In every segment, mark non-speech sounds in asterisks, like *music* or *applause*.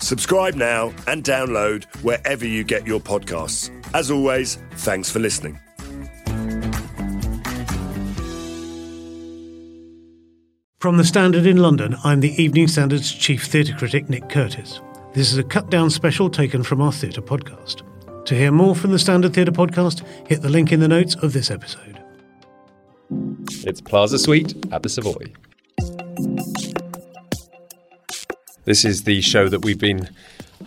Subscribe now and download wherever you get your podcasts. As always, thanks for listening. From the Standard in London, I'm the Evening Standard's chief theatre critic, Nick Curtis. This is a cut down special taken from our theatre podcast. To hear more from the Standard Theatre podcast, hit the link in the notes of this episode. It's Plaza Suite at the Savoy. This is the show that we've been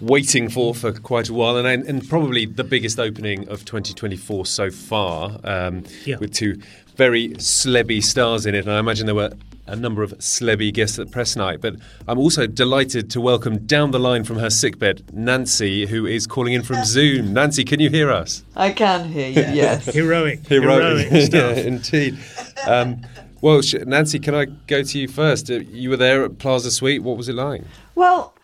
waiting for for quite a while, and, and probably the biggest opening of 2024 so far, um, Yeah. with two very slebby stars in it. And I imagine there were a number of slebby guests at press night. But I'm also delighted to welcome down the line from her sickbed Nancy, who is calling in from Zoom. Nancy, can you hear us? I can hear you, yes. *laughs* Heroic, Heroic, heroic *laughs* stuff. yeah, indeed. Um, well, Nancy, can I go to you first? Uh, you were there at Plaza Suite. What was it like? Well,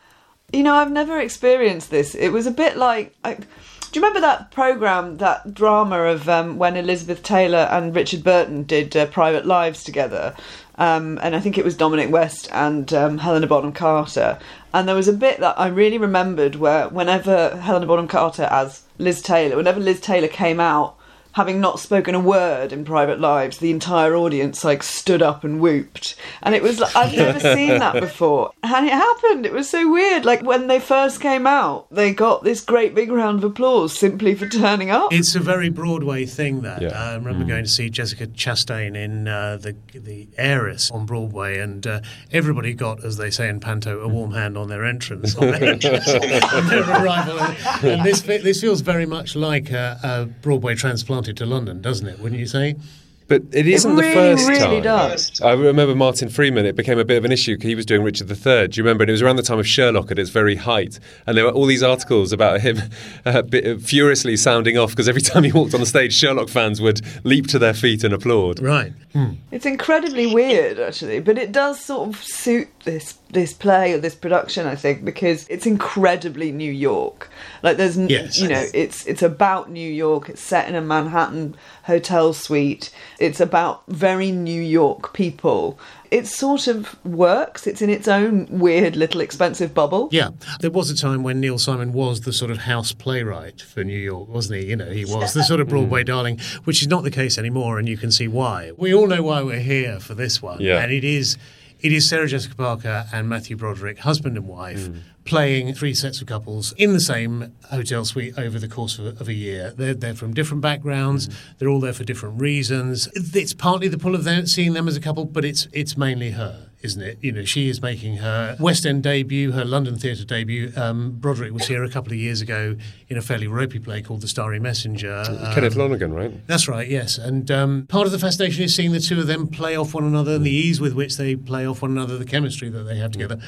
you know, I've never experienced this. It was a bit like. I, do you remember that program, that drama of um, when Elizabeth Taylor and Richard Burton did uh, Private Lives together? Um, and I think it was Dominic West and um, Helena Bonham Carter. And there was a bit that I really remembered where, whenever Helena Bonham Carter as Liz Taylor, whenever Liz Taylor came out, having not spoken a word in private lives, the entire audience like stood up and whooped. And it was like, I've never seen that *laughs* before. And it happened. It was so weird. Like when they first came out, they got this great big round of applause simply for turning up. It's a very Broadway thing. That Yeah. I remember going to see Jessica Chastain in uh, the the Heiress on Broadway, and uh, everybody got, as they say in Panto, a warm hand on their entrance, on their, on their arrival. And, and this this feels very much like a, a Broadway transplanted to London, doesn't it? Wouldn't you say? But it isn't really, the first really time. does. I remember Martin Freeman. It became a bit of an issue. 'cause He was doing Richard III. Do you remember? And it was around the time of Sherlock at its very height, and there were all these articles about him *laughs* uh, bit, furiously sounding off because every time he walked on the stage, Sherlock fans would leap to their feet and applaud. Right. It's incredibly weird, actually, but it does sort of suit this this play or this production, I think, because it's incredibly New York. Like there's, Yes. you know, it's it's about New York. It's set in a Manhattan hotel suite. It's about very New York people. It sort of works. It's in its own weird little expensive bubble. Yeah, there was a time when Neil Simon was the sort of house playwright for New York, wasn't he? You know, he was the sort of *laughs* Broadway darling, which is not the case anymore, and you can see why. We all know why we're here for this one, Yeah. and it is it is Sarah Jessica Parker and Matthew Broderick, husband and wife. Hmm. Playing three sets of couples in the same hotel suite over the course of a, of a year. They're, they're from different backgrounds. Hmm. They're all there for different reasons. It's partly the pull of them, seeing them as a couple, but it's it's mainly her isn't it? You know, she is making her West End debut, her London theatre debut. Um, Broderick was here a couple of years ago in a fairly ropey play called The Starry Messenger. Kenneth Um, Lonergan, right? that's right, yes. And um, part of the fascination is seeing the two of them play off one another and the ease with which they play off one another, the chemistry that they have together.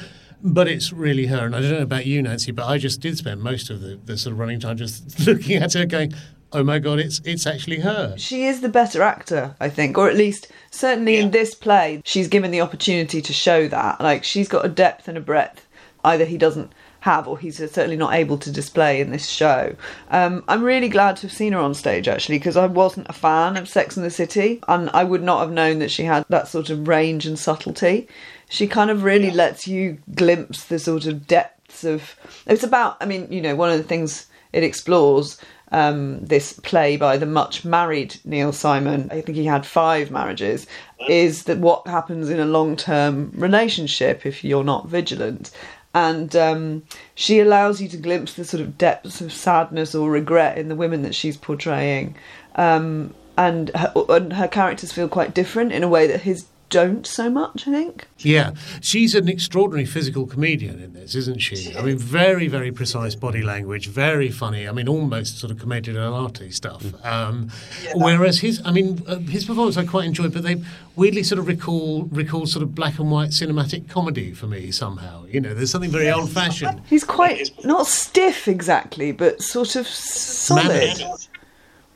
But it's really her. And I don't know about you, Nancy, but I just did spend most of the, the sort of running time just *laughs* looking at her going, oh my God, it's, it's actually her. She is the better actor, I think, or at least certainly in this play, she's given the opportunity to show that. Like she's got a depth and a breadth either he doesn't have or he's certainly not able to display in this show. Um, I'm really glad to have seen her on stage actually because I wasn't a fan of Sex and the City and I would not have known that she had that sort of range and subtlety. She kind of really lets you glimpse the sort of depths of. It's about, I mean, you know, one of the things it explores um, this play by the much married Neil Simon, I think he had five marriages, is that what happens in a long term relationship if you're not vigilant. And um, she allows you to glimpse the sort of depths of sadness or regret in the women that she's portraying. Um, and, her, and her characters feel quite different in a way that his don't so much. I think. Yeah, she's an extraordinary physical comedian in this, isn't she? I mean, very, very precise body language, very funny. I mean, almost sort of commedia dell'arte stuff. Um, whereas his, I mean, uh, his performance I quite enjoyed, but they weirdly sort of recall recall sort of black and white cinematic comedy for me somehow. You know, there's something very old fashioned. He's quite not stiff exactly, but sort of solid. Mannered.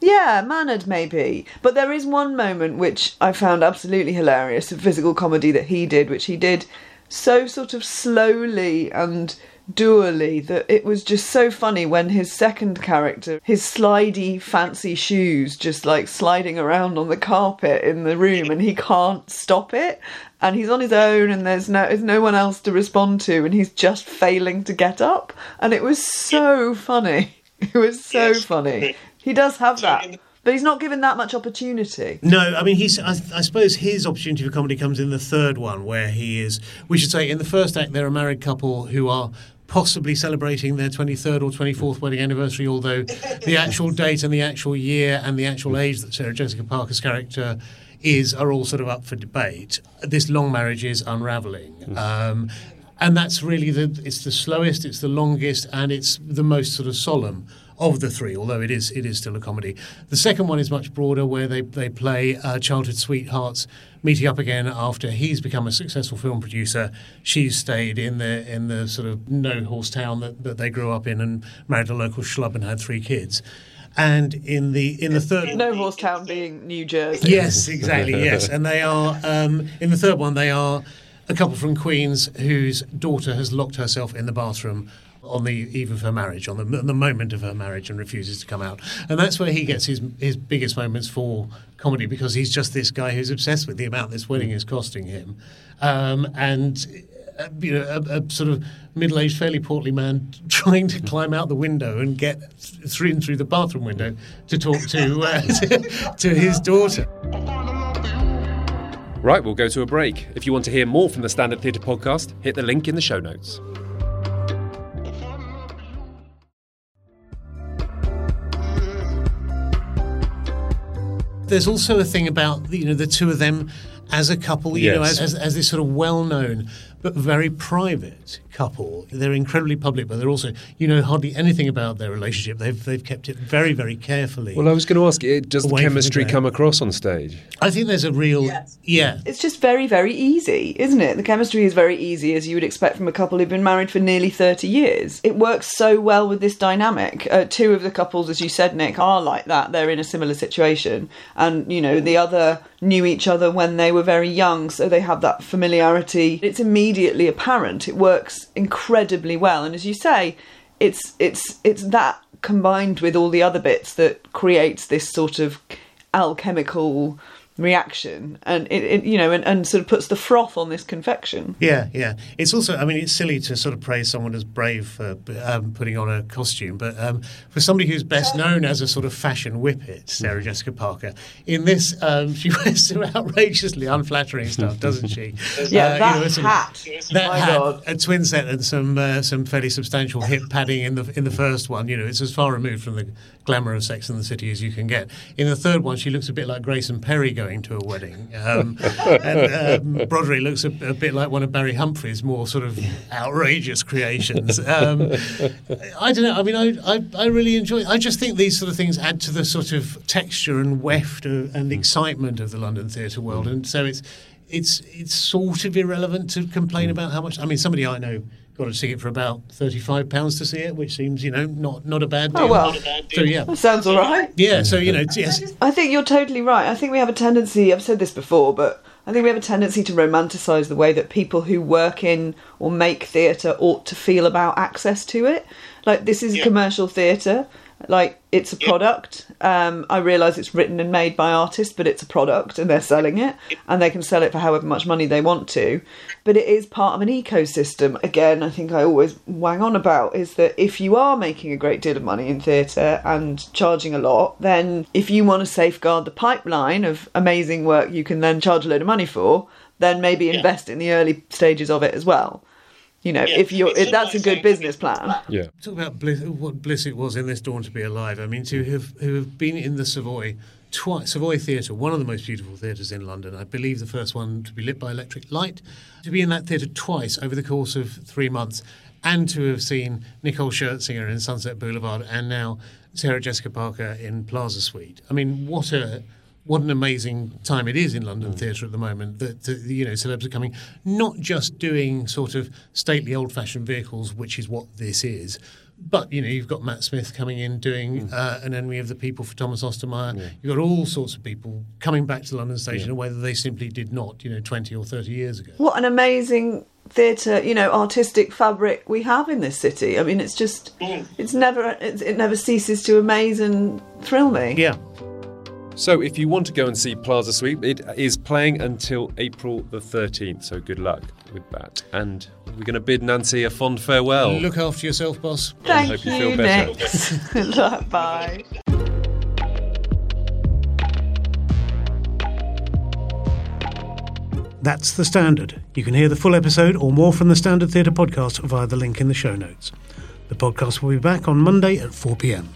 Yeah, mannered maybe. But there is one moment which I found absolutely hilarious of physical comedy that he did, which he did so sort of slowly and dually that it was just so funny when his second character, his slidey fancy shoes just like sliding around on the carpet in the room and he can't stop it. And he's on his own and there's no there's no one else to respond to and he's just failing to get up. And it was so funny. *laughs* It was so Yes. funny. He does have that. But he's not given that much opportunity. No, I mean he's. I, I suppose his opportunity for comedy comes in the third one, where he is. We should say in the first act they're a married couple who are possibly celebrating their 23rd or 24th wedding anniversary, although the actual date and the actual year and the actual age that Sarah Jessica Parker's character is are all sort of up for debate. This long marriage is unraveling. Um, and that's really the it's the slowest, it's the longest, and it's the most sort of solemn of the three, although it is it is still a comedy. The second one is much broader, where they they play uh, childhood sweethearts meeting up again after he's become a successful film producer. She's stayed in the in the sort of no horse town that, that they grew up in and married a local schlub and had three kids. And in the in the third No Horse Town being New Jersey. Yes, exactly. Yes, and they are um, in the third one. They are a couple from Queens whose daughter has locked herself in the bathroom on the eve of her marriage, on the, the moment of her marriage, and refuses to come out. And that's where he gets his his biggest moments for comedy because he's just this guy who's obsessed with the amount this wedding is costing him, um, and. uh, You know, a, a sort of middle-aged, fairly portly man *laughs* trying to climb out the window and get th- through through the bathroom window to talk to uh, to, *laughs* to his daughter. Right, we'll go to a break. If you want to hear more from the Standard Theatre podcast, hit the link in the show notes. There's also a thing about you know the two of them as a couple, you know, as, as, as this sort of well-known but very private couple. They're incredibly public, but they're also you know hardly anything about their relationship. They've they've kept it very very carefully. Well, I was going to ask, eh, does the Away from the chemistry come across on stage? I think there's a real yeah. It's just very, very easy, isn't it? The chemistry is very easy, as you would expect from a couple who've been married for nearly 30 years. It works so well with this dynamic. Uh, two of the couples, as you said, Nick, are like that. They're in a similar situation. And, you know, the other knew each other when they were very young, so they have that familiarity. It's immediately apparent. It works incredibly well. And as you say, it's it's it's that combined with all the other bits that creates this sort of alchemical reaction and it, it you know and, and sort of puts the froth on this confection Yeah, yeah. It's also, I mean, it's silly to sort of praise someone as brave for um, putting on a costume, but um, for somebody who's best known as a sort of fashion whippet, Sarah Jessica Parker, in this, um, *laughs* she wears some outrageously unflattering stuff, doesn't she? *laughs* yeah Uh, you that know, sort of- hat That my had god a twin set and some uh, some fairly substantial hip padding in the in the first one. You know, it's as far removed from the glamour of Sex and the City as you can get. In the third one, she looks a bit like Grayson Perry going to a wedding, um, and um, *laughs* Broderick looks a, a bit like one of Barry Humphries' more sort of outrageous creations. Um, I don't know. I mean, I, I I really enjoy. I just think these sort of things add to the sort of texture and weft of, and excitement of the London theatre world, and so it's it's it's sort of irrelevant to complain about how much. I mean, somebody I know got a ticket for about thirty-five pounds to see it, which seems you know not not a bad oh, deal. Oh, well. so yeah, that sounds all right yeah. So you know, yes, i think you're totally right i think we have a tendency i've said this before but i think we have a tendency to romanticize the way that people who work in or make theatre ought to feel about access to it like this is Yeah. commercial theatre like it's a product. Um, i realize it's written and made by artists but it's a product and they're selling it. And they can sell it for however much money they want to. But it is part of an ecosystem. Again i think i always wang on about is that if you are making a great deal of money in theatre and charging a lot then if you want to safeguard the pipeline of amazing work you can then charge a load of money for then maybe invest in the early stages of it as well you know Yeah, if you're, if that's a good business plan Yeah. talk about bliss, what bliss it was in this Dawn to be alive. I mean, to have who have been in the Savoy twice. Savoy Theatre, one of the most beautiful theatres in London. I believe the first one to be lit by electric light. To be in that theatre twice over the course of three months, and to have seen Nicole Scherzinger in Sunset Boulevard, and now Sarah Jessica Parker in Plaza Suite. I mean, what a what an amazing time it is in London mm. theatre at the moment that, that, you know celebs are coming not just doing sort of stately old fashioned vehicles which is what this is but you know you've got Matt Smith coming in doing mm. uh, an enemy of the people for Thomas Ostermeier yeah. you've got all sorts of people coming back to London stage yeah. in a way that they simply did not you know 20 or 30 years ago what an amazing theatre, you know, artistic fabric we have in this city. I mean, it's just, mm. it's never, it's, it never ceases to amaze and thrill me. Yeah. So, if you want to go and see Plaza Suite, it is playing until April the 13th. So, good luck with that. And we're going to bid Nancy a fond farewell. Look after yourself, boss. Thank hope you, you feel better. *laughs* Bye. That's The Standard. You can hear the full episode or more from the Standard Theatre podcast via the link in the show notes. The podcast will be back on Monday at 4 pm.